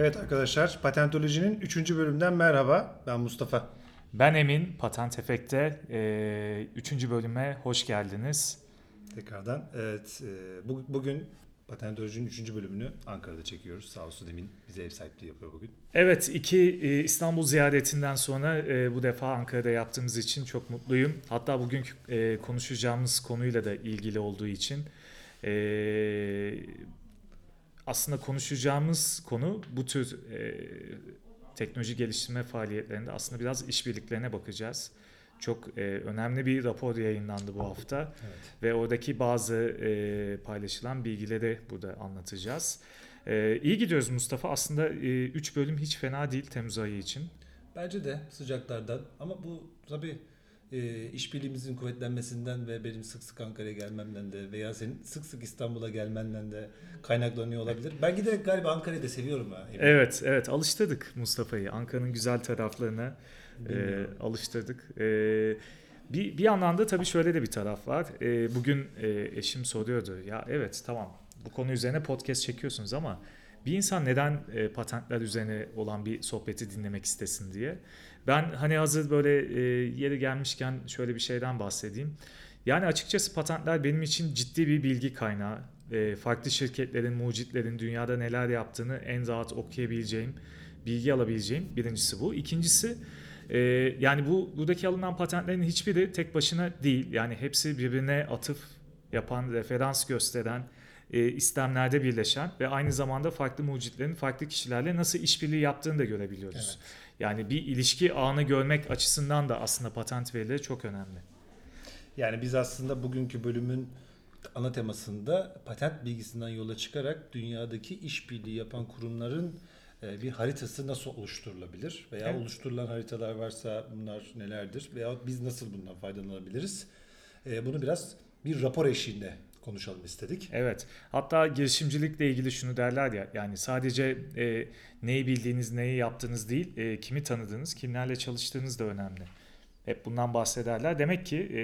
Evet arkadaşlar, Patentoloji'nin 3. bölümünden merhaba. Ben Mustafa. Ben Emin, Patent Efekt'te 3. bölüme hoş geldiniz. Tekrardan. Evet, e, bu, bugün Patentoloji'nin 3. bölümünü Ankara'da çekiyoruz. Sağ olsun Emin bize ev sahipliği yapıyor bugün. Evet, iki e, İstanbul ziyaretinden sonra e, bu defa Ankara'da yaptığımız için çok mutluyum. Hatta bugün e, konuşacağımız konuyla da ilgili olduğu için e, aslında konuşacağımız konu bu tür e, teknoloji geliştirme faaliyetlerinde aslında biraz işbirliklerine bakacağız. Çok e, önemli bir rapor yayınlandı bu hafta Evet. ve oradaki bazı e, paylaşılan bilgileri burada anlatacağız. E, iyi gidiyoruz Mustafa. Aslında 3 bölüm hiç fena değil Temmuz ayı için. Bence de sıcaklardan ama bu tabii e, işbirliğimizin kuvvetlenmesinden ve benim sık sık Ankara'ya gelmemden de veya senin sık sık İstanbul'a gelmenden de kaynaklanıyor olabilir. Ben giderek galiba Ankara'yı da seviyorum ha. Evet, evet alıştırdık Mustafa'yı. Ankara'nın güzel taraflarına e, Bilmiyorum. alıştırdık. E, bir, bir yandan da tabii şöyle de bir taraf var. E, bugün e, eşim soruyordu. Ya evet tamam bu konu üzerine podcast çekiyorsunuz ama bir insan neden e, patentler üzerine olan bir sohbeti dinlemek istesin diye. Ben hani hazır böyle e, yeri gelmişken şöyle bir şeyden bahsedeyim. Yani açıkçası patentler benim için ciddi bir bilgi kaynağı. E, farklı şirketlerin, mucitlerin dünyada neler yaptığını en rahat okuyabileceğim, bilgi alabileceğim. Birincisi bu. İkincisi e, yani bu buradaki alınan patentlerin hiçbiri tek başına değil. Yani hepsi birbirine atıf yapan, referans gösteren, e, istemlerde birleşen ve aynı zamanda farklı mucitlerin farklı kişilerle nasıl işbirliği yaptığını da görebiliyoruz. Evet. Yani bir ilişki ağını görmek açısından da aslında patent verileri çok önemli. Yani biz aslında bugünkü bölümün ana temasında patent bilgisinden yola çıkarak dünyadaki işbirliği yapan kurumların e, bir haritası nasıl oluşturulabilir veya Evet. oluşturulan haritalar varsa bunlar nelerdir veya biz nasıl bundan faydalanabiliriz? E, Bunu biraz bir rapor eşliğinde konuşalım istedik. Evet. Hatta girişimcilikle ilgili şunu derler ya yani sadece e, neyi bildiğiniz, neyi yaptığınız değil, e, kimi tanıdığınız, kimlerle çalıştığınız da önemli. Hep bundan bahsederler. Demek ki e,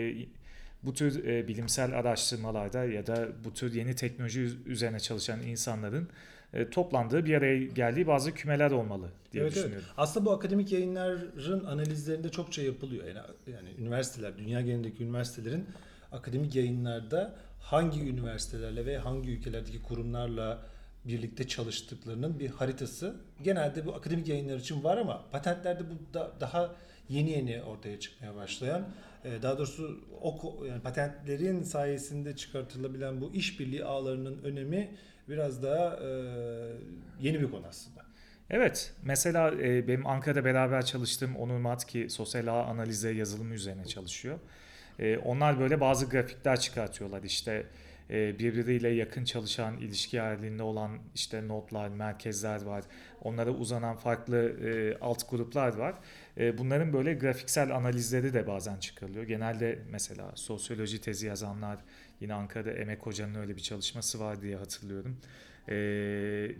bu tür e, bilimsel araştırmalarda ya da bu tür yeni teknoloji üz- üzerine çalışan insanların e, toplandığı bir araya geldiği bazı kümeler olmalı diye Evet, evet. düşünüyorum. Aslında bu akademik yayınların analizlerinde çokça yapılıyor. Yani, yani üniversiteler, dünya genelindeki üniversitelerin akademik yayınlarda hangi üniversitelerle ve hangi ülkelerdeki kurumlarla birlikte çalıştıklarının bir haritası genelde bu akademik yayınlar için var ama patentlerde bu da, daha yeni yeni ortaya çıkmaya başlayan e, daha doğrusu o yani patentlerin sayesinde çıkartılabilen bu işbirliği ağlarının önemi biraz daha e, yeni bir konu aslında. Evet, mesela e, benim Ankara'da beraber çalıştığım Onur Matki sosyal ağ analize yazılımı üzerine çalışıyor. E, onlar böyle bazı grafikler çıkartıyorlar işte e, birbiriyle yakın çalışan, ilişki halinde olan işte notlar, merkezler var. Onlara uzanan farklı e, alt gruplar var. E, bunların böyle grafiksel analizleri de bazen çıkarılıyor. Genelde mesela sosyoloji tezi yazanlar yine Ankara'da Emek Hoca'nın öyle bir çalışması var diye hatırlıyorum. E,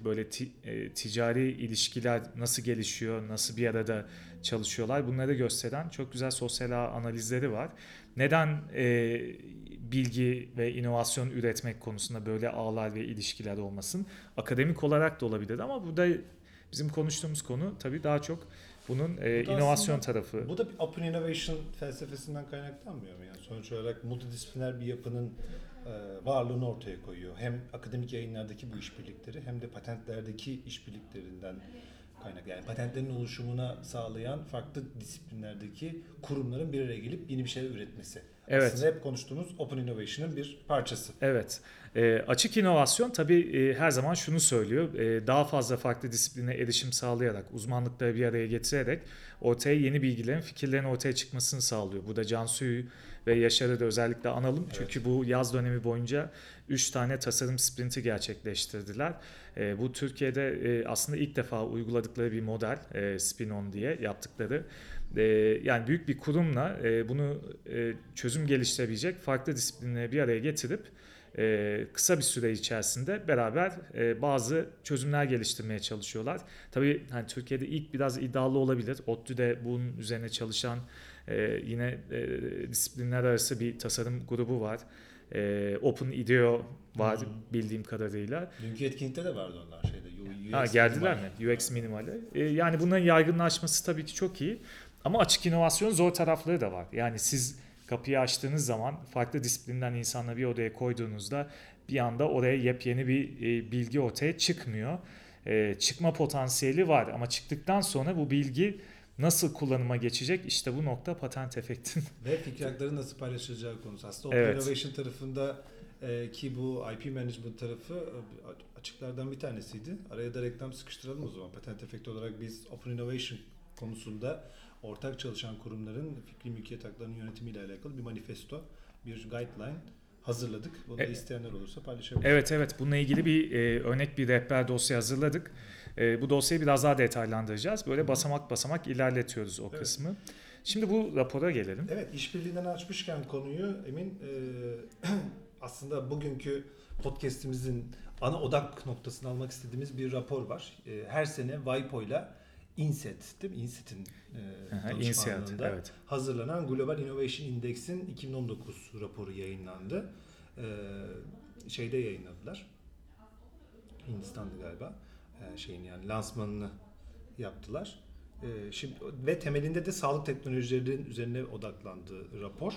böyle ti- e, ticari ilişkiler nasıl gelişiyor, nasıl bir arada çalışıyorlar bunları gösteren çok güzel sosyal analizleri var. Neden e, bilgi ve inovasyon üretmek konusunda böyle ağlar ve ilişkiler olmasın? Akademik olarak da olabilir ama burada bizim konuştuğumuz konu tabii daha çok bunun e, Bu inovasyon aslında- tarafı. Bu da bir open innovation felsefesinden kaynaklanmıyor mu? Yani sonuç olarak multidisipliner bir yapının e, varlığını ortaya koyuyor. Hem akademik yayınlardaki bu işbirlikleri hem de patentlerdeki işbirliklerinden kaynak. Yani patentlerin oluşumuna sağlayan farklı disiplinlerdeki kurumların bir araya gelip yeni bir şeyler üretmesi. Evet. Aslında hep konuştuğumuz open innovation'ın bir parçası. Evet. E, açık inovasyon tabii e, her zaman şunu söylüyor. E, daha fazla farklı disipline erişim sağlayarak, uzmanlıkları bir araya getirerek ortaya yeni bilgilerin, fikirlerin ortaya çıkmasını sağlıyor. Bu da Cansu'yu ve Yaşar'ı da özellikle analım. Evet. Çünkü bu yaz dönemi boyunca 3 tane tasarım sprinti gerçekleştirdiler. E, bu Türkiye'de e, aslında ilk defa uyguladıkları bir model, e, Spin-On diye yaptıkları. E, yani büyük bir kurumla e, bunu e, çözüm geliştirebilecek farklı disiplinleri bir araya getirip e, kısa bir süre içerisinde beraber e, bazı çözümler geliştirmeye çalışıyorlar. Tabii hani Türkiye'de ilk biraz iddialı olabilir. ODTÜ'de bunun üzerine çalışan e, yine e, disiplinler arası bir tasarım grubu var. E, Open IDEO var Hı. bildiğim kadarıyla. Dünkü etkinlikte de vardı onlar şeyde UX Ha geldiler minimal. mi? UX minimali. E, yani bunların yaygınlaşması tabii ki çok iyi. Ama açık inovasyon zor tarafları da var. Yani siz kapıyı açtığınız zaman farklı disiplinden insanları bir odaya koyduğunuzda bir anda oraya yepyeni bir e, bilgi ortaya çıkmıyor. E, çıkma potansiyeli var ama çıktıktan sonra bu bilgi nasıl kullanıma geçecek? İşte bu nokta patent efektin. Ve fikir hakları nasıl paylaşılacağı konusu. Aslında Open Evet. Innovation tarafında e, ki bu IP Management tarafı e, açıklardan bir tanesiydi. Araya da reklam sıkıştıralım o zaman. Patent efekti olarak biz Open Innovation konusunda ortak çalışan kurumların fikri mülkiyet haklarının yönetimiyle alakalı bir manifesto, bir guideline hazırladık. Bunu da E- isteyenler olursa paylaşabiliriz. Evet evet bununla ilgili bir e, örnek bir rehber dosya hazırladık. E, bu dosyayı biraz daha detaylandıracağız. Böyle basamak basamak ilerletiyoruz o Evet. kısmı. Şimdi bu rapora gelelim. Evet, işbirliğinden açmışken konuyu Emin e, aslında bugünkü podcast'imizin ana odak noktasını almak istediğimiz bir rapor var. E, her sene WIPO'yla INSET, değil mi? INSET'in e, danışmanlığında evet. hazırlanan Global Innovation Index'in 2019 raporu yayınlandı. E, şeyde yayınladılar. Hindistan'da galiba. E, şeyin yani lansmanını yaptılar. E, şimdi ve temelinde de sağlık teknolojilerinin üzerine odaklandığı rapor.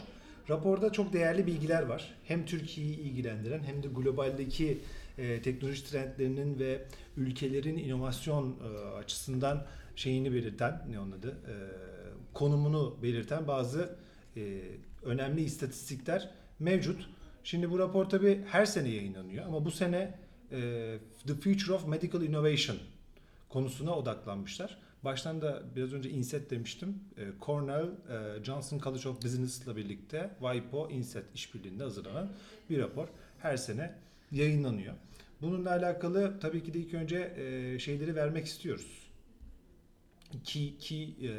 Raporda çok değerli bilgiler var. Hem Türkiye'yi ilgilendiren hem de globaldeki e, teknoloji trendlerinin ve ülkelerin inovasyon e, açısından şeyini belirten ne onun adı e, konumunu belirten bazı e, önemli istatistikler mevcut. Şimdi bu rapor tabi her sene yayınlanıyor ama bu sene e, The Future of Medical Innovation konusuna odaklanmışlar. Baştan da biraz önce INSET demiştim. E, Cornell, e, Johnson College of Business ile birlikte WIPO, INSET işbirliğinde hazırlanan bir rapor. Her sene yayınlanıyor. Bununla alakalı tabii ki de ilk önce e, şeyleri vermek istiyoruz. Ki ki e,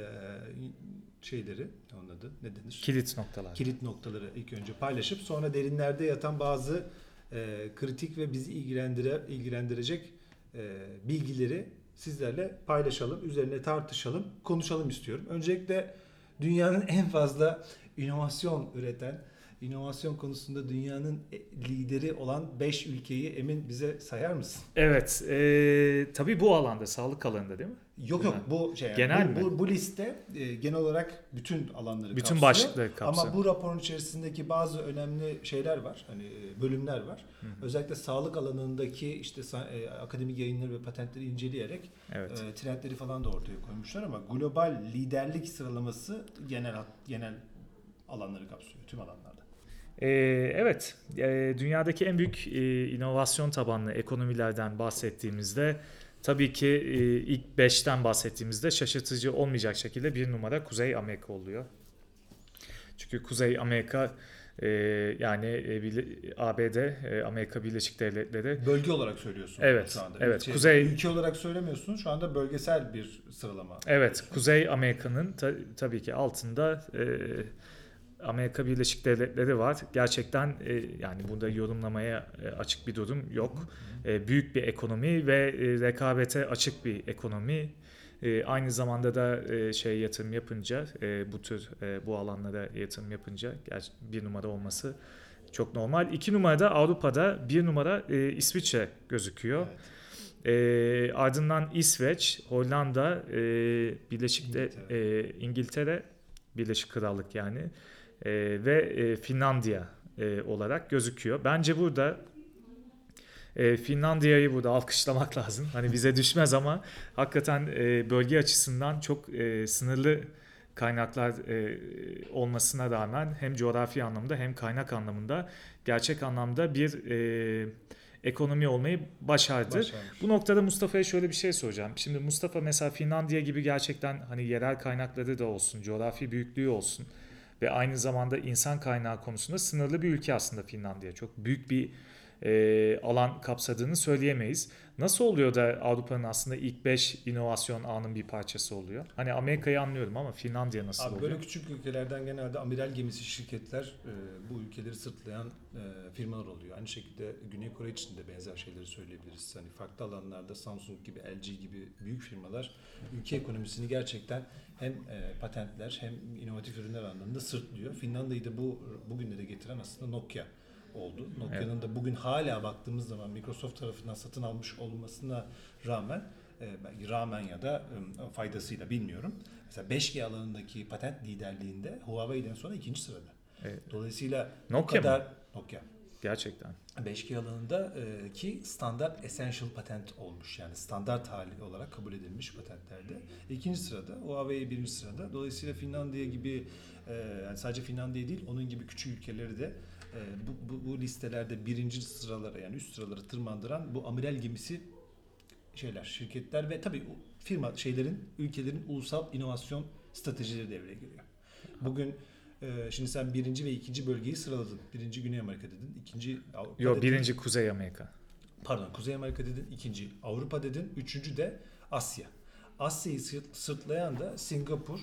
şeyleri onun adı ne denir? Kilit noktalar. kilit noktaları ilk önce paylaşıp sonra derinlerde yatan bazı e, kritik ve bizi ilgilendire ilgilendirecek e, bilgileri sizlerle paylaşalım, üzerine tartışalım, konuşalım istiyorum. Öncelikle dünyanın en fazla inovasyon üreten, inovasyon konusunda dünyanın e, lideri olan 5 ülkeyi Emin bize sayar mısın? Evet, e, tabii bu alanda, sağlık alanında değil mi? Yok yok bu şey yani Genel bu, mi? bu, bu liste e, genel olarak bütün alanları Bütün kapsıyor. başlıkları kapsıyor. Ama bu raporun içerisindeki bazı önemli şeyler var. Hani e, bölümler var. Özellikle sağlık alanındaki işte e, akademik yayınları ve patentleri inceleyerek Evet. e, trendleri falan da ortaya koymuşlar ama global liderlik sıralaması genel genel alanları kapsıyor tüm alanlarda. E, evet, e, dünyadaki en büyük e, inovasyon tabanlı ekonomilerden bahsettiğimizde tabii ki e, ilk 5'ten bahsettiğimizde şaşırtıcı olmayacak şekilde bir numara Kuzey Amerika oluyor. Çünkü Kuzey Amerika e, yani e, ABD, e, Amerika Birleşik Devletleri Bölge olarak söylüyorsun Evet, şu anda. evet. Ülke, Kuzey- ülke olarak söylemiyorsun. Şu anda bölgesel bir sıralama. Evet, Kuzey Amerika'nın ta- tabii ki altında e, Amerika Birleşik Devletleri var. Gerçekten e, yani burada yorumlamaya e, açık bir durum yok. E, büyük bir ekonomi ve e, rekabete açık bir ekonomi. E, aynı zamanda da e, şey yatırım yapınca e, bu tür e, bu alanlara yatırım yapınca bir numara olması çok normal. İki numarada Avrupa'da bir numara e, İsviçre gözüküyor. Evet. E, ardından İsveç, Hollanda, e, Birleşik de, İngiltere. e, İngiltere, Birleşik Krallık yani e, ve e, Finlandiya e, olarak gözüküyor. Bence burada e, Finlandiya'yı burada alkışlamak lazım. Hani bize düşmez ama hakikaten e, bölge açısından çok e, sınırlı kaynaklar e, olmasına rağmen hem coğrafi anlamda hem kaynak anlamında gerçek anlamda bir e, ekonomi olmayı başardı. Başarmış. Bu noktada Mustafa'ya şöyle bir şey soracağım. Şimdi Mustafa mesela Finlandiya gibi gerçekten hani yerel kaynakları da olsun, coğrafi büyüklüğü olsun ve aynı zamanda insan kaynağı konusunda sınırlı bir ülke aslında Finlandiya. Çok büyük bir e, alan kapsadığını söyleyemeyiz. Nasıl oluyor da Avrupa'nın aslında ilk 5 inovasyon ağının bir parçası oluyor? Hani Amerika'yı anlıyorum ama Finlandiya nasıl Abi oluyor? böyle küçük ülkelerden genelde amiral gemisi şirketler e, bu ülkeleri sırtlayan e, firmalar oluyor. Aynı şekilde Güney Kore için de benzer şeyleri söyleyebiliriz. Hani farklı alanlarda Samsung gibi, LG gibi büyük firmalar ülke ekonomisini gerçekten hem e, patentler hem inovatif ürünler anlamında sırtlıyor. Finlandiya'yı da bu bugünlere getiren aslında Nokia oldu. Nokia'nın da bugün hala baktığımız zaman Microsoft tarafından satın almış olmasına rağmen e, belki rağmen ya da faydasıyla bilmiyorum. Mesela 5G alanındaki patent liderliğinde Huawei'den sonra ikinci sırada. Evet. Dolayısıyla Nokia kadar mı? Nokia. Gerçekten. 5G alanında e, ki standart essential patent olmuş. Yani standart hali olarak kabul edilmiş patentlerde. İkinci sırada, Huawei birinci sırada. Dolayısıyla Finlandiya gibi e, yani sadece Finlandiya değil onun gibi küçük ülkeleri de bu, bu, bu listelerde birinci sıralara yani üst sıralara tırmandıran bu amiral gemisi şeyler, şirketler ve tabii firma şeylerin, ülkelerin ulusal inovasyon stratejileri devreye giriyor. Bugün e, şimdi sen birinci ve ikinci bölgeyi sıraladın. Birinci Güney Amerika dedin, ikinci Avrupa Yo dedin. birinci Kuzey Amerika. Pardon Kuzey Amerika dedin, ikinci Avrupa dedin, üçüncü de Asya. Asya'yı sırt- sırtlayan da Singapur,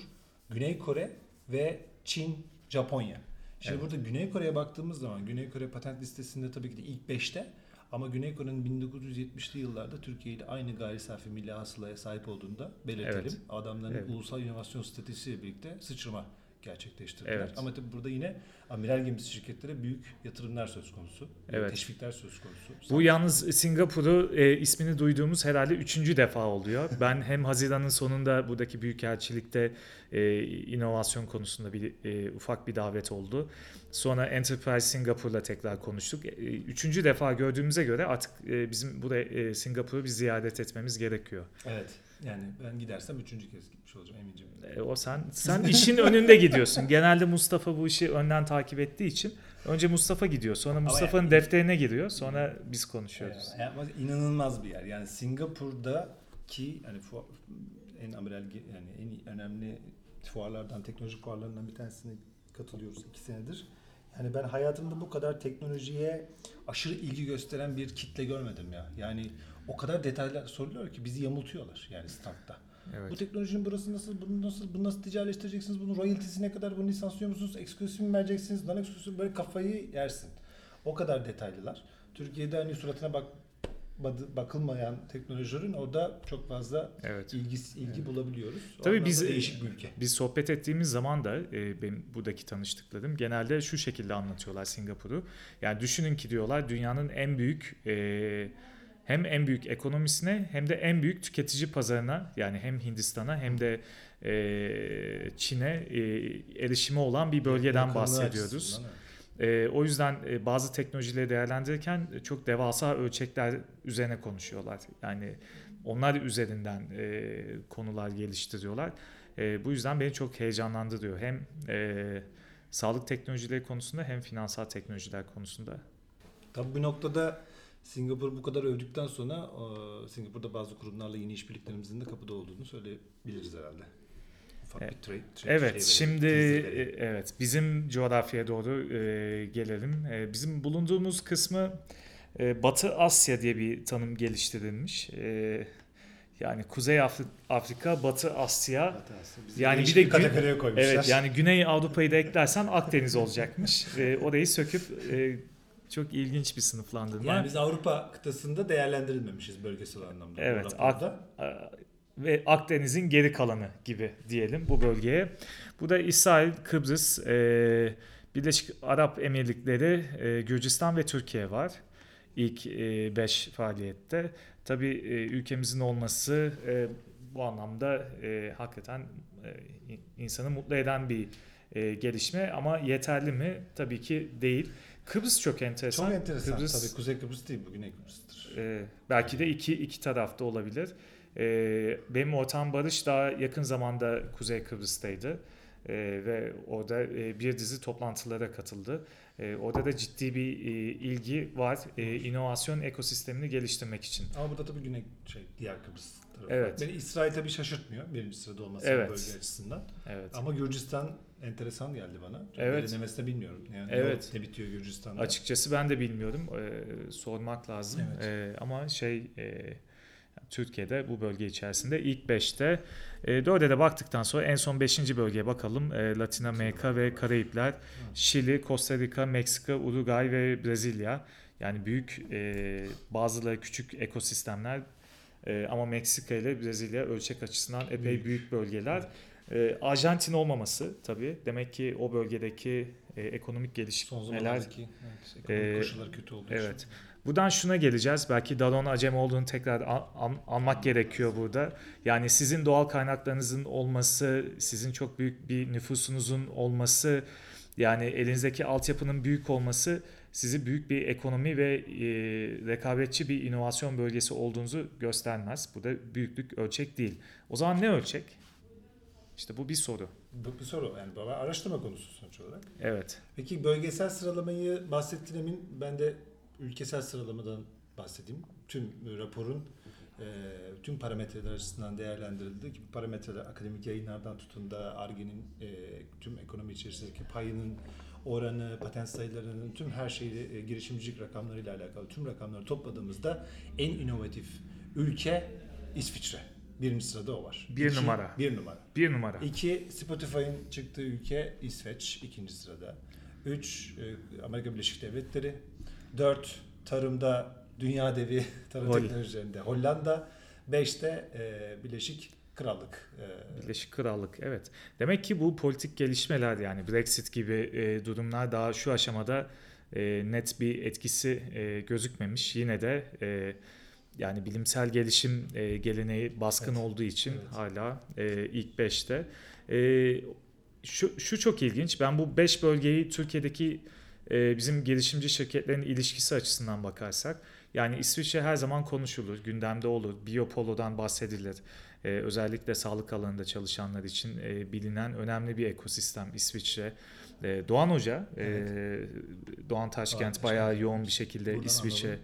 Güney Kore ve Çin, Japonya. Şimdi Evet. burada Güney Kore'ye baktığımız zaman Güney Kore patent listesinde tabii ki de ilk 5'te ama Güney Kore'nin 1970'li yıllarda Türkiye ile aynı gayri safi milli hasılaya sahip olduğunu da belirtelim. Evet. Adamların Evet. ulusal inovasyon stratejisiyle birlikte sıçrama gerçekleştirdiler. Evet. Ama tabii burada yine amiral gemisi şirketlere büyük yatırımlar söz konusu. Evet. Teşvikler söz konusu. Bu yalnız Singapur'u e, ismini duyduğumuz herhalde üçüncü defa oluyor. Ben hem Haziran'ın sonunda buradaki büyükelçilikte e, inovasyon konusunda bir e, ufak bir davet oldu. Sonra Enterprise Singapur'la tekrar konuştuk. E, üçüncü defa gördüğümüze göre artık e, bizim buraya e, Singapur'u bir ziyaret etmemiz gerekiyor. Evet. Yani ben gidersem üçüncü kez gitmiş olacağım emincim. E, o sen sen işin önünde gidiyorsun. Genelde Mustafa bu işi önden takip ettiği için önce Mustafa gidiyor. Sonra Mustafa'nın yani- defterine giriyor. Sonra biz konuşuyoruz. Yani inanılmaz bir yer. Yani Singapur'daki hani fu- en amiral yani en önemli fuarlardan, teknoloji fuarlarından bir tanesine katılıyoruz iki senedir. Yani ben hayatımda bu kadar teknolojiye aşırı ilgi gösteren bir kitle görmedim ya. Yani o kadar detaylar soruyorlar ki bizi yamultuyorlar yani standta. Evet. Bu teknolojinin burası nasıl, bunu nasıl, bunu nasıl ticaretleştireceksiniz, bunun royaltisi ne kadar, bunu lisanslıyor musunuz, eksklusif mi vereceksiniz, non eksklusif böyle kafayı yersin. O kadar detaylılar. Türkiye'de hani suratına bak bakılmayan teknolojilerin orada çok fazla Evet. ilgi ilgi bulabiliyoruz. O Tabii biz- değişik bir ülke. Biz sohbet ettiğimiz zaman da e, benim buradaki tanıştıklarım genelde şu şekilde anlatıyorlar Singapur'u. Yani düşünün ki diyorlar dünyanın en büyük e, hem en büyük ekonomisine hem de en büyük tüketici pazarına yani hem Hindistan'a hem de e, Çin'e e, erişimi olan bir bölgeden bahsediyoruz. açısından, evet. E, o yüzden e, bazı teknolojileri değerlendirirken çok devasa ölçekler üzerine konuşuyorlar. Yani onlar üzerinden e, konular geliştiriyorlar. E, bu yüzden beni çok heyecanlandırıyor. Hem e, sağlık teknolojileri konusunda hem finansal teknolojiler konusunda. Tabii bir noktada Singapur bu kadar övdükten sonra e, Singapur'da bazı kurumlarla yeni işbirliklerimizin de kapıda olduğunu söyleyebiliriz herhalde. Ufak Evet. bir trade, trade Evet, şey şimdi e, evet bizim coğrafyaya doğru e, gelelim. E, bizim bulunduğumuz kısmı e, Batı Asya diye bir tanım geliştirilmiş. E, yani Kuzey Afri- Afrika, Batı Asya. Hatası. Bizi Yani bir de bir kategoriye koymuşlar. Evet, yani Güney Avrupa'yı da eklersen Akdeniz olacakmış. E, orayı söküp e, çok ilginç bir sınıflandırma. Yani biz Avrupa kıtasında değerlendirilmemişiz bölgesel anlamda. Evet, raporda. Ve Akdeniz'in geri kalanı gibi diyelim bu bölgeye. Bu da İsrail, Kıbrıs, e, Birleşik Arap Emirlikleri, e, Gürcistan ve Türkiye var. İlk 5 faaliyette. Tabii e, ülkemizin olması e, bu anlamda e, hakikaten e, insanı mutlu eden bir e, gelişme ama yeterli mi? Tabii ki değil. Kıbrıs çok enteresan. Çok enteresan. Kıbrıs, Tabii Kuzey Kıbrıs değil bu Güney Kıbrıs'tır. ee, belki de iki, iki tarafta olabilir. Ee, benim ortağım Barış daha yakın zamanda Kuzey Kıbrıs'taydı. Ee, ve orada e, bir dizi toplantılara katıldı. Ee, orada da ciddi bir e, ilgi var e, inovasyon ekosistemini geliştirmek için. Ama burada tabii Güney şey diğer Kıbrıs tarafı. Evet. Beni İsrail tabii şaşırtmıyor birinci sırada olması Evet. bölge açısından. Evet. Ama Gürcistan enteresan geldi bana. Çok Evet. derinlemesine bilmiyorum. Yani Evet. ne bitiyor Gürcistan'da. Açıkçası ben de bilmiyorum. Ee, sormak lazım. Evet. Ee, ama şey e, Türkiye'de bu bölge içerisinde ilk 5'te. E, 4'e de baktıktan sonra en son 5. bölgeye bakalım. E, Latin Amerika ve Karayipler, Şili, Costa Rica, Meksika, Uruguay ve Brezilya. Yani büyük e, bazıları küçük ekosistemler e, ama Meksika ile Brezilya ölçek açısından epey Büyük. büyük, bölgeler. E, Arjantin olmaması tabii. Demek ki o bölgedeki e, ekonomik Son gelişmeler zamanlardaki evet, ekonomik koşullar kötü olduğu evet. için. Buradan şuna geleceğiz. Belki Daron Acem olduğunu tekrar an- an- anmak gerekiyor burada. Yani sizin doğal kaynaklarınızın olması, sizin çok büyük bir nüfusunuzun olması, yani elinizdeki altyapının büyük olması sizi büyük bir ekonomi ve e, rekabetçi bir inovasyon bölgesi olduğunuzu göstermez. Bu da büyüklük ölçek değil. O zaman ne ölçek? İşte bu bir soru. Bu bir soru yani araştırma konusu sonuç olarak. Evet. Peki bölgesel sıralamayı bahsettin Emin. Ben de ülkesel sıralamadan bahsedeyim. Tüm raporun e, tüm parametreler açısından değerlendirildi ki bu parametreler akademik yayınlardan tutun da ARGE'nin e, tüm ekonomi içerisindeki payının oranı, patent sayılarının tüm her şeyi e, girişimcilik rakamlarıyla alakalı tüm rakamları topladığımızda en inovatif ülke İsviçre. Birinci sırada o var. Bir numara. Bir numara. Bir numara. İki, Spotify'ın çıktığı ülke İsveç ikinci sırada. Üç, e, Amerika Birleşik Devletleri. Dört, tarımda dünya devi tarım Hol- teknolojilerinde Hollanda. Beşte e, Birleşik Krallık. E, Birleşik Krallık evet. Demek ki bu politik gelişmeler yani Brexit gibi e, durumlar daha şu aşamada e, net bir etkisi e, gözükmemiş. Yine de e, yani bilimsel gelişim e, geleneği baskın Evet. olduğu için Evet. hala e, ilk 5'te. E, şu, şu çok ilginç. Ben bu 5 bölgeyi Türkiye'deki e, bizim girişimci şirketlerin ilişkisi açısından bakarsak yani İsviçre her zaman konuşulur, gündemde olur. Biyopolo'dan bahsedilir. Ee, özellikle sağlık alanında çalışanlar için e, bilinen önemli bir ekosistem İsviçre. E, Doğan Hoca, e, Doğan Taşkent Taşkent. bayağı yoğun bir şekilde buradan İsviçre alalım.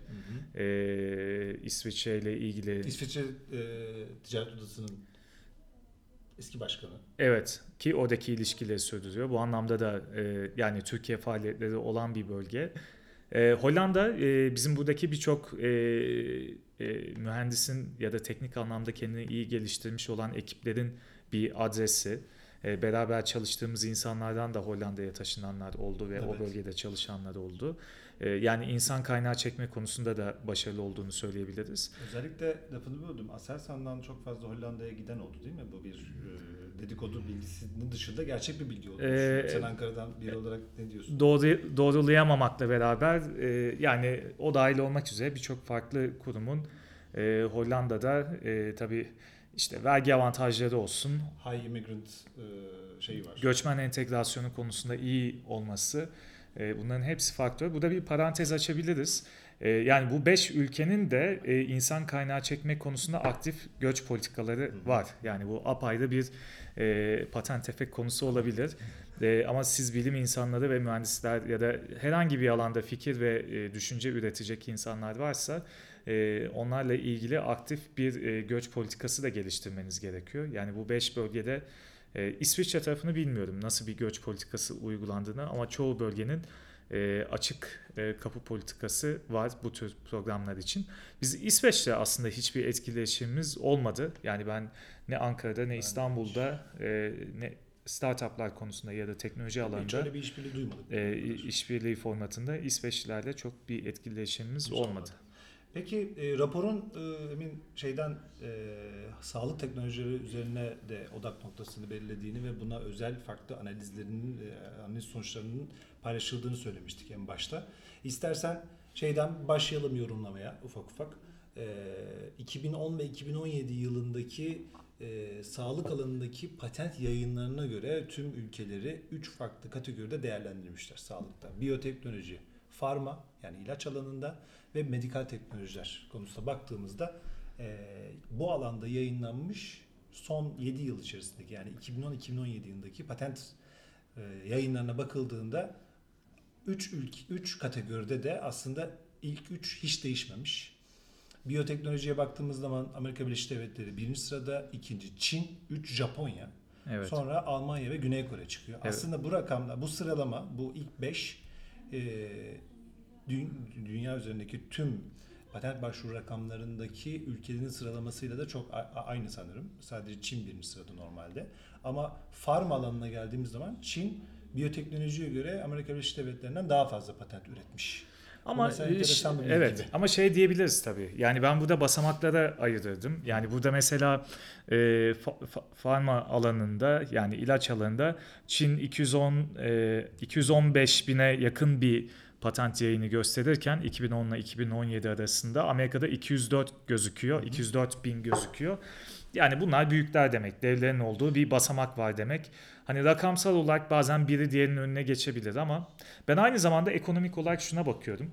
E, İsviçre ile ilgili İsviçre e, Ticaret Odası'nın eski başkanı. Evet ki oradaki ilişkileri sürdürüyor. Bu anlamda da e, yani Türkiye faaliyetleri olan bir bölge. E, Hollanda e, bizim buradaki birçok e, e, mühendisin ya da teknik anlamda kendini iyi geliştirmiş olan ekiplerin bir adresi. E, beraber çalıştığımız insanlardan da Hollanda'ya taşınanlar oldu ve o Evet. bölgede çalışanlar oldu. E, yani insan kaynağı çekme konusunda da başarılı olduğunu söyleyebiliriz. Özellikle lafını böldüm. Aselsan'dan çok fazla Hollanda'ya giden oldu değil mi? Bu bir e, dedikodu bilgisinin dışında gerçek bir bilgi olmuş. Ee, Sen Ankara'dan biri olarak ne diyorsun? doğru, doğrulayamamakla beraber e, yani o dahil olmak üzere birçok farklı kurumun e, Hollanda'da e, tabii işte vergi avantajları olsun, High immigrant e, şeyi var. göçmen entegrasyonu konusunda iyi olması e, bunların hepsi faktör. Burada bir parantez açabiliriz. E, yani bu 5 ülkenin de e, insan kaynağı çekme konusunda aktif göç politikaları var. Yani bu apayrı bir e, patent efekt konusu olabilir. E, ama siz bilim insanları ve mühendisler ya da herhangi bir alanda fikir ve e, düşünce üretecek insanlar varsa onlarla ilgili aktif bir göç politikası da geliştirmeniz gerekiyor. Yani bu 5 bölgede e, İsviçre tarafını bilmiyorum nasıl bir göç politikası uygulandığını ama çoğu bölgenin e, açık e, kapı politikası var bu tür programlar için. Biz İsveç'le aslında hiçbir etkileşimimiz olmadı. Yani ben ne Ankara'da ne İstanbul'da e, ne startuplar konusunda ya da teknoloji Hiç alanında bir işbirliği duymadık. e, işbirliği formatında İsveçlilerle çok bir etkileşimimiz Hiç olmadı. Peki e, raporun e, emin şeyden e, sağlık teknolojileri üzerine de odak noktasını belirlediğini ve buna özel farklı analizlerinin e, analiz sonuçlarının paylaşıldığını söylemiştik en başta. İstersen şeyden başlayalım yorumlamaya ufak ufak. E, 2010 ve 2017 yılındaki e, sağlık alanındaki patent yayınlarına göre tüm ülkeleri 3 farklı kategoride değerlendirmişler sağlıkta. Biyoteknoloji, farma yani ilaç alanında ve medikal teknolojiler konusuna baktığımızda e, bu alanda yayınlanmış son 7 yıl içerisindeki yani 2010-2017 yılındaki patent e, yayınlarına bakıldığında 3 ülke 3 kategoride de aslında ilk 3 hiç değişmemiş. Biyoteknolojiye baktığımız zaman Amerika Birleşik Devletleri birinci sırada, ikinci Çin, 3 Japonya. Evet. Sonra Almanya ve Güney Kore çıkıyor. Evet. Aslında bu rakamlar, bu sıralama, bu ilk 5 dünya üzerindeki tüm patent başvuru rakamlarındaki ülkelerin sıralamasıyla da çok aynı sanırım. Sadece Çin birinci sırada normalde. Ama farm alanına geldiğimiz zaman Çin biyoteknolojiye göre Amerika Birleşik Devletleri'nden daha fazla patent üretmiş. Ama evet gibi. ama şey diyebiliriz tabii. Yani ben burada basamaklara ayırırdım. Yani burada mesela e, fa- fa- farma alanında yani ilaç alanında Çin 210 e, 215 bine yakın bir patent yayını gösterirken 2010 ile 2017 arasında Amerika'da 204 gözüküyor. 204 bin gözüküyor. Yani bunlar büyükler demek. Devlerin olduğu bir basamak var demek. Hani rakamsal olarak bazen biri diğerinin önüne geçebilir ama ben aynı zamanda ekonomik olarak şuna bakıyorum.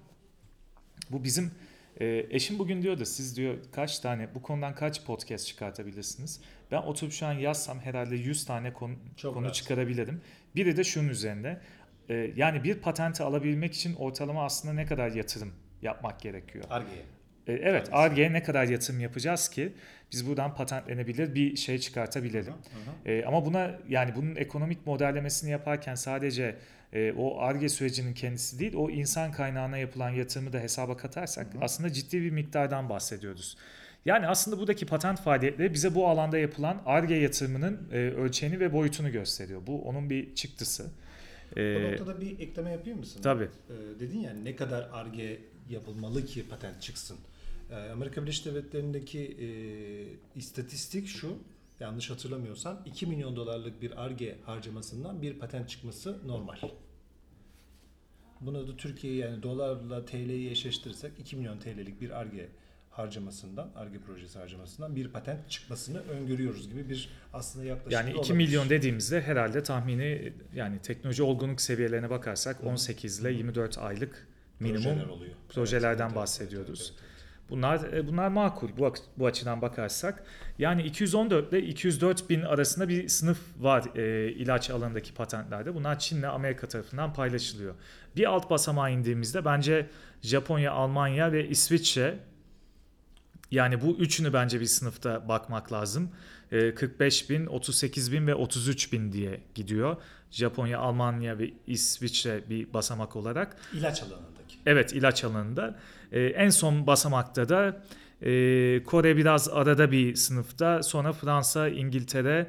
Bu bizim e, eşim bugün diyordu siz diyor kaç tane bu konudan kaç podcast çıkartabilirsiniz? Ben oturup şu an yazsam herhalde 100 tane konu, Çok konu rahat. çıkarabilirim. Biri de şunun üzerinde. E, yani bir patenti alabilmek için ortalama aslında ne kadar yatırım yapmak gerekiyor? Arge'ye. E, evet. Ar-Ge'ye ne kadar yatırım yapacağız ki biz buradan patentlenebilir bir şey çıkartabilelim. E, ama buna yani bunun ekonomik modellemesini yaparken sadece e, o ARGE sürecinin kendisi değil o insan kaynağına yapılan yatırımı da hesaba katarsak Hı hı. aslında ciddi bir miktardan bahsediyoruz. Yani aslında buradaki patent faaliyetleri bize bu alanda yapılan ARGE yatırımının e, ölçeğini ve boyutunu gösteriyor. Bu onun bir çıktısı. Bu E, noktada bir ekleme yapayım mısın? tabii. Ee, dedin ya ne kadar arge yapılmalı ki patent çıksın. Ee, Amerika Birleşik Devletleri'ndeki e, istatistik şu, yanlış hatırlamıyorsam 2 milyon dolarlık bir arge harcamasından bir patent çıkması normal. Bunu da Türkiye'yi yani dolarla TL'yi eşleştirirsek 2 milyon TL'lik bir arge harcamasından, arge projesi harcamasından bir patent çıkmasını öngörüyoruz gibi bir aslında yaklaşık Yani 2 milyon dediğimizde herhalde tahmini yani teknoloji olgunluk seviyelerine bakarsak 18 ile 24 aylık minimum oluyor. projelerden bahsediyoruz. Bunlar e, bunlar makul bu, bu açıdan bakarsak. Yani 214 ile 204 bin arasında bir sınıf var e, ilaç alanındaki patentlerde. Bunlar Çin'le Amerika tarafından paylaşılıyor. Bir alt basamağa indiğimizde bence Japonya, Almanya ve İsviçre yani bu üçünü bence bir sınıfta bakmak lazım. E, 45 bin, 38 bin ve 33 bin diye gidiyor. Japonya, Almanya ve İsviçre bir basamak olarak. İlaç alanındaki. Evet ilaç alanında. Ee, en son basamakta da e, Kore biraz arada bir sınıfta. Sonra Fransa, İngiltere,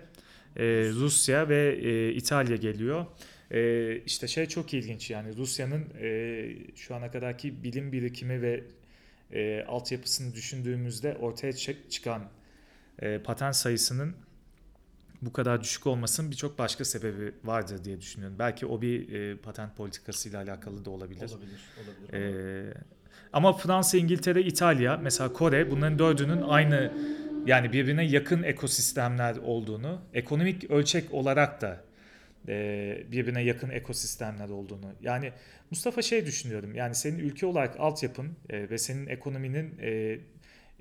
e, Rusya ve e, İtalya geliyor. E, işte şey çok ilginç yani Rusya'nın e, şu ana kadarki bilim birikimi ve e, altyapısını düşündüğümüzde ortaya çı- çıkan e, patent sayısının bu kadar düşük olmasının birçok başka sebebi vardır diye düşünüyorum. Belki o bir e, patent politikasıyla alakalı da olabilir. Olabilir, olabilir. Ee, ama Fransa, İngiltere, İtalya, mesela Kore bunların dördünün aynı yani birbirine yakın ekosistemler olduğunu, ekonomik ölçek olarak da e, birbirine yakın ekosistemler olduğunu. Yani Mustafa şey düşünüyorum. Yani senin ülke olarak altyapın e, ve senin ekonominin e,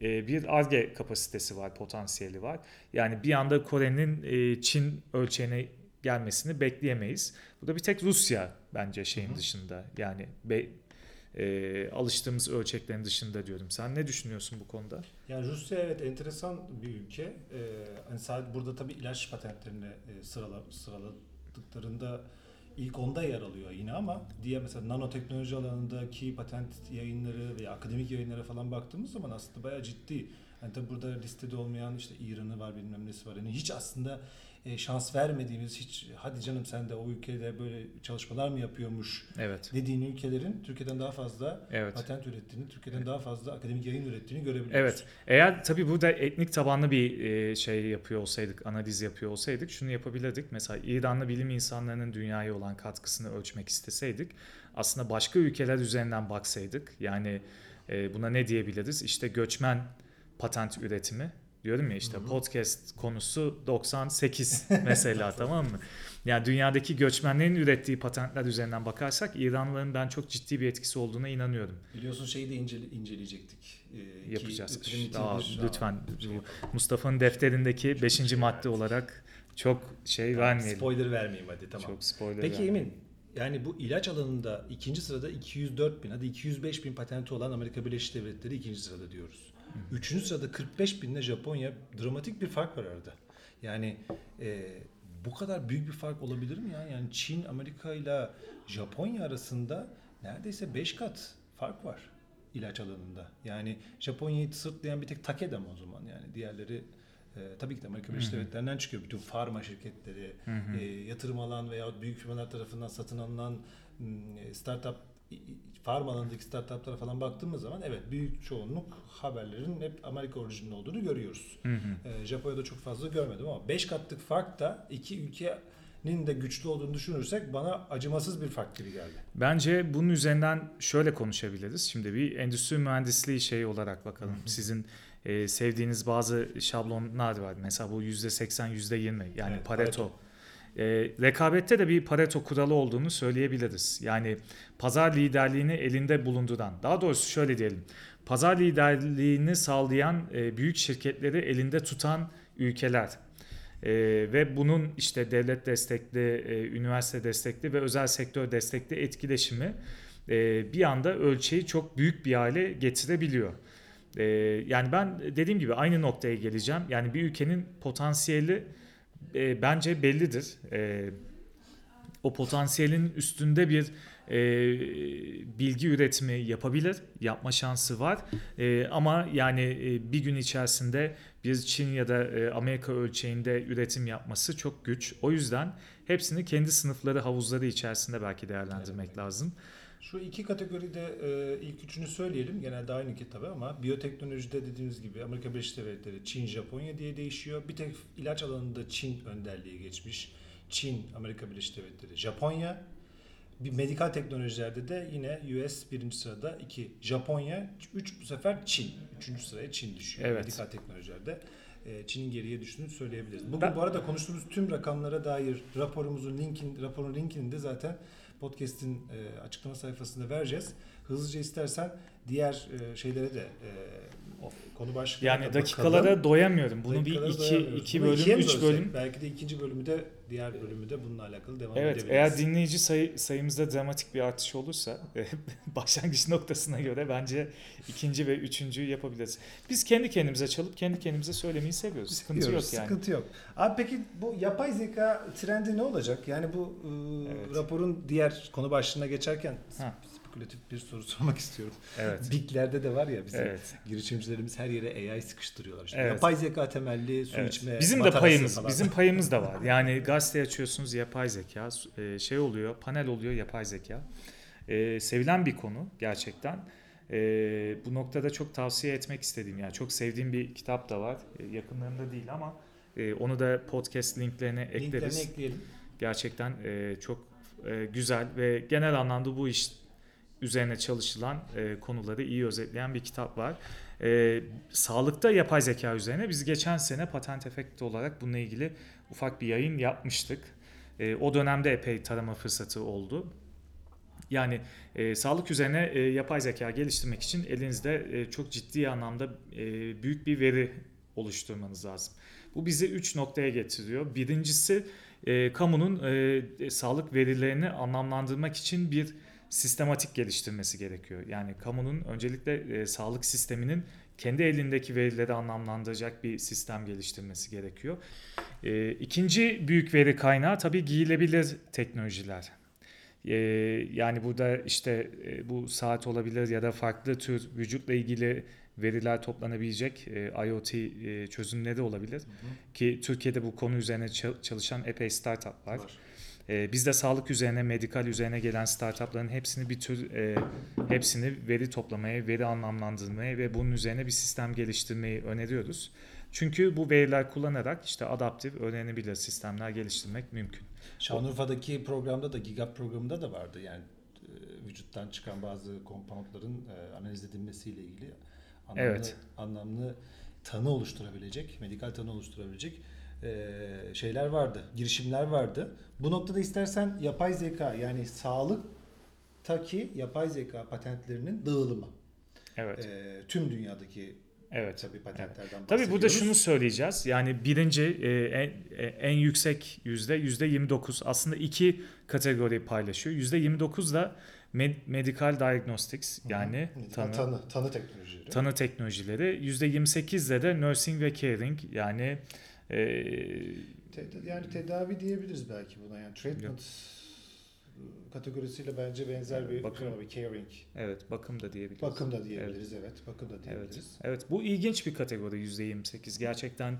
e, bir arge kapasitesi var, potansiyeli var. Yani bir anda Kore'nin e, Çin ölçeğine gelmesini bekleyemeyiz. Burada bir tek Rusya bence şeyin dışında. Yani be, e, alıştığımız ölçeklerin dışında diyorum. Sen ne düşünüyorsun bu konuda? Yani Rusya evet enteresan bir ülke. Ee, hani sadece burada tabii ilaç patentlerini e, sırala, sıraladıklarında ilk onda yer alıyor yine ama diğer mesela nanoteknoloji alanındaki patent yayınları veya akademik yayınlara falan baktığımız zaman aslında bayağı ciddi. Hani tabii burada listede olmayan işte İran'ı var bilmem nesi var. Yani hiç aslında e, şans vermediğimiz hiç hadi canım sen de o ülkede böyle çalışmalar mı yapıyormuş Evet. dediğin ülkelerin Türkiye'den daha fazla Evet. patent ürettiğini, Türkiye'den daha fazla akademik yayın ürettiğini görebiliyoruz. Evet. Eğer tabii burada etnik tabanlı bir e, şey yapıyor olsaydık, analiz yapıyor olsaydık şunu yapabilirdik. Mesela İranlı bilim insanlarının dünyaya olan katkısını ölçmek isteseydik aslında başka ülkeler üzerinden baksaydık yani e, buna ne diyebiliriz? İşte göçmen patent üretimi diyorum ya işte Hı hı. podcast konusu 98 mesela tamam mı? Yani dünyadaki göçmenlerin ürettiği patentler üzerinden bakarsak İranlıların ben çok ciddi bir etkisi olduğuna inanıyorum. Biliyorsun şeyi de incele, inceleyecektik. Ee, Yapacağız. Aa, lütfen. Şey. Mustafa'nın defterindeki 5. şey madde verdik. olarak çok şey Tamam, vermeyelim. Spoiler vermeyeyim hadi tamam. Çok spoiler Peki vermeyelim. Emin, yani bu ilaç alanında ikinci sırada 204 bin, hadi 205 bin patenti olan Amerika Birleşik Devletleri ikinci sırada diyoruz. Üçüncü sırada 45 binle Japonya dramatik bir fark var arada. Yani e, bu kadar büyük bir fark olabilir mi ya? Yani Çin, Amerika ile Japonya arasında neredeyse 5 kat fark var ilaç alanında. Yani Japonya'yı sırtlayan bir tek Takeda mı o zaman yani diğerleri e, tabii ki de Amerika Birleşik. Devletleri'nden çıkıyor. Bütün farma şirketleri, Hı hı. e, yatırım alan veya büyük firmalar tarafından satın alınan m, startup farm alanındaki startuplara falan baktığımız zaman evet büyük çoğunluk haberlerin hep Amerika orijinli olduğunu görüyoruz. Hı hı. Ee, Japonya'da çok fazla görmedim ama 5 katlık fark da iki ülkenin de güçlü olduğunu düşünürsek bana acımasız bir fark gibi geldi. Bence bunun üzerinden şöyle konuşabiliriz. Şimdi bir endüstri mühendisliği şey olarak bakalım. Sizin e, sevdiğiniz bazı şablonlar var. Mesela bu %80, %20 yani Evet, Pareto. Pareto. E, rekabette de bir Pareto kuralı olduğunu söyleyebiliriz. Yani pazar liderliğini elinde bulunduran, daha doğrusu şöyle diyelim. Pazar liderliğini sağlayan e, büyük şirketleri elinde tutan ülkeler. E, ve bunun işte devlet destekli, e, üniversite destekli ve özel sektör destekli etkileşimi e, bir anda ölçeği çok büyük bir hale getirebiliyor. E, yani ben dediğim gibi aynı noktaya geleceğim. Yani bir ülkenin potansiyeli e, bence bellidir. E, o potansiyelin üstünde bir e, bilgi üretimi yapabilir, yapma şansı var. E, ama yani e, bir gün içerisinde bir Çin ya da e, Amerika ölçeğinde üretim yapması çok güç. O yüzden hepsini kendi sınıfları, havuzları içerisinde belki değerlendirmek Evet. lazım. Şu iki kategoride e, ilk üçünü söyleyelim. Genelde aynı kitabı ama biyoteknolojide dediğimiz gibi Amerika Birleşik Devletleri, Çin, Japonya diye değişiyor. Bir tek ilaç alanında Çin önderliği geçmiş. Çin, Amerika Birleşik Devletleri, Japonya. Bir medikal teknolojilerde de yine US birinci sırada, iki Japonya, üç bu sefer Çin. Üçüncü sıraya Çin düşüyor. Evet. Medikal teknolojilerde e, Çin'in geriye düştüğünü söyleyebiliriz. Bugün Ben- bu arada konuştuğumuz tüm rakamlara dair raporumuzun linkin, raporun linkini de zaten podcast'in e, açıklama sayfasında vereceğiz. Hızlıca istersen diğer e, şeylere de e, konu başlıklarına Yani dakikalara bakalım. doyamıyorum. Bunu Dakikalara bir iki, iki Bunu bölüm, mi üç bölüm. Belki de ikinci bölümü de diğer bölümü de bununla alakalı devam Evet, edebiliriz. eğer dinleyici sayı, sayımızda dramatik bir artış olursa e, başlangıç noktasına göre bence ikinci ve üçüncüyü yapabiliriz. Biz kendi kendimize çalıp kendi kendimize söylemeyi seviyoruz. Sıkıntı yok yani. Sıkıntı yok. Abi peki bu yapay zeka trendi ne olacak? Yani bu e, Evet. raporun diğer konu başlığına geçerken Ha. Spekülatif bir soru sormak istiyorum. Evet. Big'lerde de var ya bizim Evet. girişimcilerimiz her yere AI sıkıştırıyorlar. İşte Evet. Yapay zeka temelli su Evet. içme Bizim de payımız, falan. bizim payımız da var. Yani gazete açıyorsunuz yapay zeka, e, şey oluyor, panel oluyor yapay zeka. E, sevilen bir konu gerçekten. E, bu noktada çok tavsiye etmek istediğim yani çok sevdiğim bir kitap da var. E, yakınlarında değil ama e, onu da podcast linklerine ekleriz. Linklerini ekleyelim. Gerçekten e, çok e, güzel ve genel anlamda bu iş üzerine çalışılan e, konuları iyi özetleyen bir kitap var. E, sağlıkta yapay zeka üzerine biz geçen sene patent efekti olarak bununla ilgili ufak bir yayın yapmıştık. E, o dönemde epey tarama fırsatı oldu. Yani e, sağlık üzerine e, yapay zeka geliştirmek için elinizde e, çok ciddi anlamda e, büyük bir veri oluşturmanız lazım. Bu bizi üç noktaya getiriyor. Birincisi e, kamunun e, sağlık verilerini anlamlandırmak için bir sistematik geliştirmesi gerekiyor. Yani kamunun öncelikle e, sağlık sisteminin kendi elindeki verileri anlamlandıracak bir sistem geliştirmesi gerekiyor. E, ikinci büyük veri kaynağı tabii giyilebilir teknolojiler. E, yani burada işte e, bu saat olabilir ya da farklı tür vücutla ilgili veriler toplanabilecek e, IoT e, çözümleri olabilir. Ki Türkiye'de bu konu üzerine ça- çalışan epey startup var. Var. E, biz de sağlık üzerine, medikal üzerine gelen startupların hepsini bir tür e, hepsini veri toplamaya, veri anlamlandırmaya ve bunun üzerine bir sistem geliştirmeyi öneriyoruz. Çünkü bu veriler kullanarak işte adaptif, öğrenebilir sistemler geliştirmek mümkün. Şanlıurfa'daki programda da GIGAP programında da vardı. Yani e, vücuttan çıkan bazı kompoundların e, analiz edilmesiyle ilgili anlamlı, Evet. anlamlı tanı oluşturabilecek, medikal tanı oluşturabilecek şeyler vardı, girişimler vardı. Bu noktada istersen yapay zeka yani sağlıktaki yapay zeka patentlerinin dağılımı. Evet. E, tüm dünyadaki Evet. tabii patentlerden Tabii burada şunu söyleyeceğiz. Yani birinci e, en, e, en yüksek yüzde yüzde 29. Aslında iki kategori paylaşıyor. Yüzde 29 da med- medical diagnostics yani tanı, tanı, tanı, tanı teknolojileri. tanı teknolojileri. Yüzde 28 de de nursing ve caring yani e, yani tedavi diyebiliriz belki buna yani treatment kategorisiyle bence benzer bir Bakım. bir caring. evet bakım da diyebiliriz. Bakım da diyebiliriz evet, bakım da Evet. diyebiliriz. Evet bu ilginç bir kategori %28. Gerçekten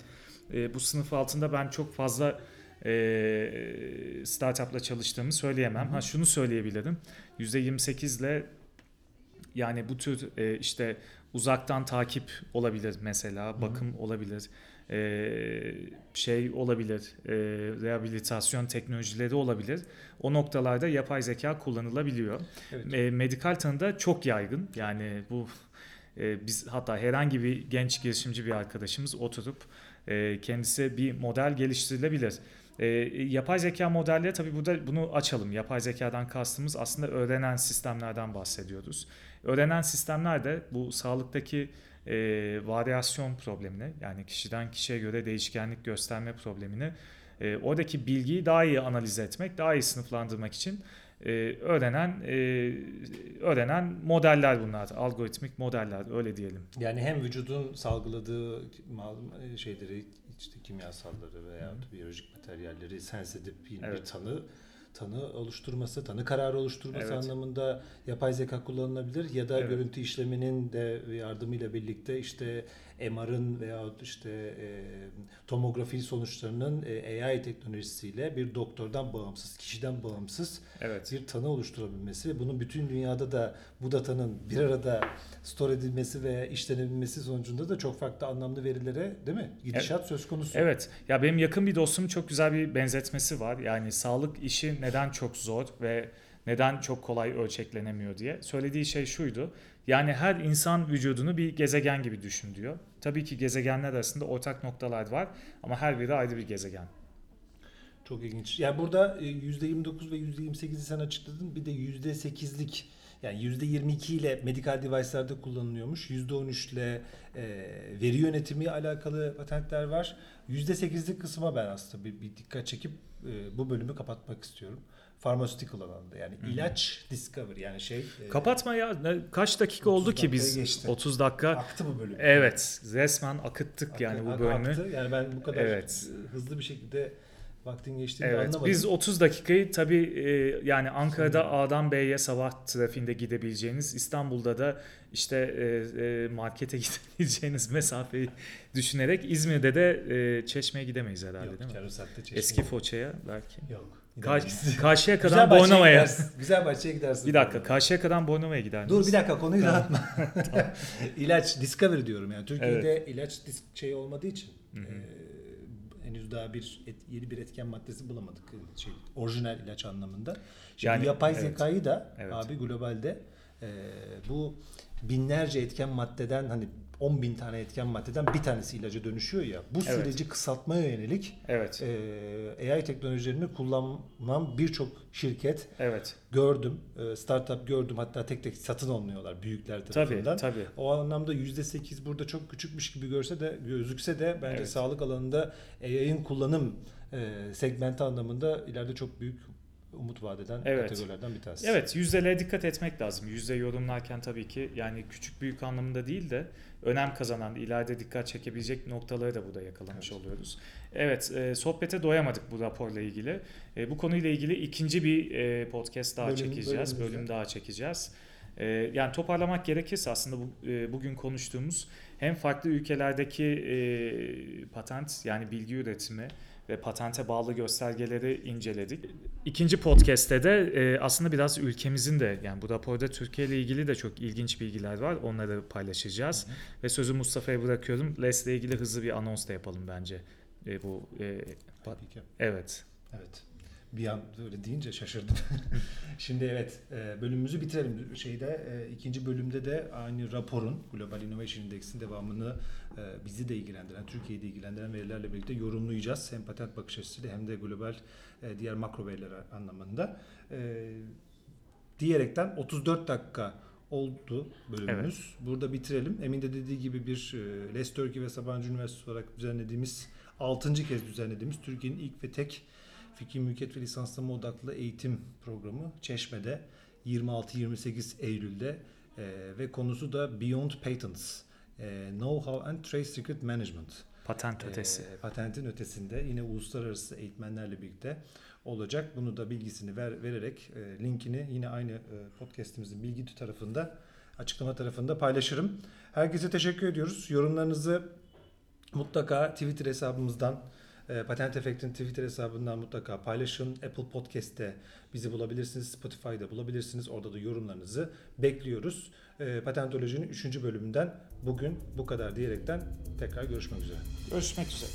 e, bu sınıf altında ben çok fazla e, startupla çalıştığımı söyleyemem. Ha şunu söyleyebilirim. %28 ile yani bu tür e, işte uzaktan takip olabilir mesela, bakım olabilir, e, şey olabilir, e, rehabilitasyon teknolojileri olabilir. O noktalarda yapay zeka kullanılabiliyor. Evet. E, medikal tanıda çok yaygın. Yani bu e, biz hatta herhangi bir genç girişimci bir arkadaşımız oturup e, kendisi bir model geliştirilebilir. E, yapay zeka modelleri tabii burada bunu açalım. Yapay zekadan kastımız aslında öğrenen sistemlerden bahsediyoruz. Öğrenen sistemler de bu sağlıktaki e, varyasyon problemini yani kişiden kişiye göre değişkenlik gösterme problemini e, oradaki bilgiyi daha iyi analiz etmek, daha iyi sınıflandırmak için e, öğrenen e, öğrenen modeller bunlar. Algoritmik modeller öyle diyelim. Yani hem vücudun salgıladığı mal- şeyleri işte kimyasalları veya biyolojik materyalleri sens edip bir, bir Evet. tanı tanı oluşturması, tanı kararı oluşturması Evet. anlamında yapay zeka kullanılabilir ya da Evet. görüntü işleminin de yardımıyla birlikte işte MR'ın veya işte e, tomografi sonuçlarının e, AI teknolojisiyle bir doktordan bağımsız, kişiden bağımsız Evet. bir tanı oluşturabilmesi ve bunun bütün dünyada da bu datanın bir arada store edilmesi ve işlenebilmesi sonucunda da çok farklı anlamlı verilere değil mi? Gidişat söz konusu. Evet. Ya benim yakın bir dostumun çok güzel bir benzetmesi var. Yani sağlık neden çok zor ve neden çok kolay ölçeklenemiyor diye. Söylediği şey şuydu. Yani her insan vücudunu bir gezegen gibi düşün diyor. Tabii ki gezegenler arasında ortak noktalar var ama her biri ayrı bir gezegen. Çok ilginç. Yani burada e, %29 ve %28'i sen açıkladın. Bir de %8'lik yani %22 ile medical device'larda kullanılıyormuş. %13 ile e, veri yönetimi alakalı patentler var. %8'lik kısma ben aslında bir, bir dikkat çekip e, bu bölümü kapatmak istiyorum. Pharmaceutical alanda yani ilaç discovery yani şey e, Kapatma ya. Kaç dakika 30 oldu ki biz? geçti. 30 dakika. aktı bu bölüm. Evet. Resmen akıttık yani bu bölümü. aktı. Yani ben bu kadar Evet. e, hızlı bir şekilde vaktin geçtiğini Evet, anlamadım. biz 30 dakikayı tabii e, yani Ankara'da A'dan B'ye sabah trafiğinde gidebileceğiniz, İstanbul'da da işte e, e, markete gidebileceğiniz mesafeyi düşünerek İzmir'de de e, Çeşme'ye gidemeyiz herhalde Yok, değil mi? çeşme Eski. Foça'ya belki. Yok. Gidemeyiz. Karşıyaka'dan Güzelbahçe'ye Bornova'ya. gidersin. Güzelbahçe'ye gidersin. Bir dakika, Karşıyaka'dan Bornova'ya gider Dur bir dakika konuyu dağıtma. ilaç Discovery diyorum yani. Türkiye'de ilaç disk şey olmadığı için Hı hı. e, henüz daha bir et- yeni bir etken maddesi bulamadık. e, Şey, orijinal ilaç anlamında. Şimdi Yani, yapay evet. zekayı da Evet. abi globalde e, bu binlerce etken maddeden hani 10 bin tane etken maddeden bir tanesi ilaca dönüşüyor ya. Bu Evet. süreci kısaltmaya yönelik Evet, e, AI teknolojilerini kullanan birçok şirket evet. gördüm. E, startup gördüm. Hatta tek tek satın alınıyorlar büyükler Tabii, tarafından. tabii. O anlamda %8 burada çok küçükmüş gibi görse de gözükse de bence Evet. sağlık alanında AI'ın kullanım e, segmenti anlamında ileride çok büyük umut vadeden Evet. kategorilerden bir tanesi. Evet yüzdelere dikkat etmek lazım. Yüzde yorumlarken tabii ki yani küçük büyük anlamında değil de önem kazanan ileride dikkat çekebilecek noktaları da burada yakalamış Evet. oluyoruz. Evet e, sohbete doyamadık bu raporla ilgili. E, bu konuyla ilgili ikinci bir e, podcast daha Bölüm- çekeceğiz. bölümümüzde. Bölüm daha çekeceğiz. E, yani toparlamak gerekirse aslında bu, e, bugün konuştuğumuz hem farklı ülkelerdeki e, patent yani bilgi üretimi ve patente bağlı göstergeleri inceledik. İkinci podcast'te de e, aslında biraz ülkemizin de yani bu raporda Türkiye ile ilgili de çok ilginç bilgiler var. Onları paylaşacağız. Hı hı. Ve sözü Mustafa'ya bırakıyorum. LES'le ilgili hızlı bir anons da yapalım bence. E, bu e, Tabii ki. evet. Evet. Bir an öyle deyince şaşırdım. Şimdi evet e, bölümümüzü bitirelim. Şeyde e, ikinci bölümde de aynı raporun Global Innovation Index'in devamını bizi de ilgilendiren, Türkiye'yi de ilgilendiren verilerle birlikte yorumlayacağız. Hem patent bakış açısıyla hem de global e, diğer makro veriler anlamında. E, diyerekten 34 dakika oldu bölümümüz. Burada bitirelim. Emin de dediği gibi bir e, Les Turkey ve Sabancı Üniversitesi olarak düzenlediğimiz 6. kez düzenlediğimiz Türkiye'nin ilk ve tek fikri mülkiyet ve lisanslama odaklı eğitim programı Çeşme'de 26-28 Eylül'de e, ve konusu da Beyond Patents, e, Know-how and Trade Secret Management. Patent ötesi. E, patentin ötesinde yine uluslararası eğitmenlerle birlikte olacak. Bunu da bilgisini ver, vererek e, linkini yine aynı e, podcast'imizin bilgi tarafında açıklama tarafında paylaşırım. Herkese teşekkür ediyoruz. Yorumlarınızı mutlaka Twitter hesabımızdan E, Patent Efekt'in Twitter hesabından mutlaka paylaşın. Apple Podcast'te bizi bulabilirsiniz. Spotify'da bulabilirsiniz. Orada da yorumlarınızı bekliyoruz. E, Patentoloji'nin 3. bölümünden bugün bu kadar diyerekten tekrar görüşmek üzere. Görüşmek üzere.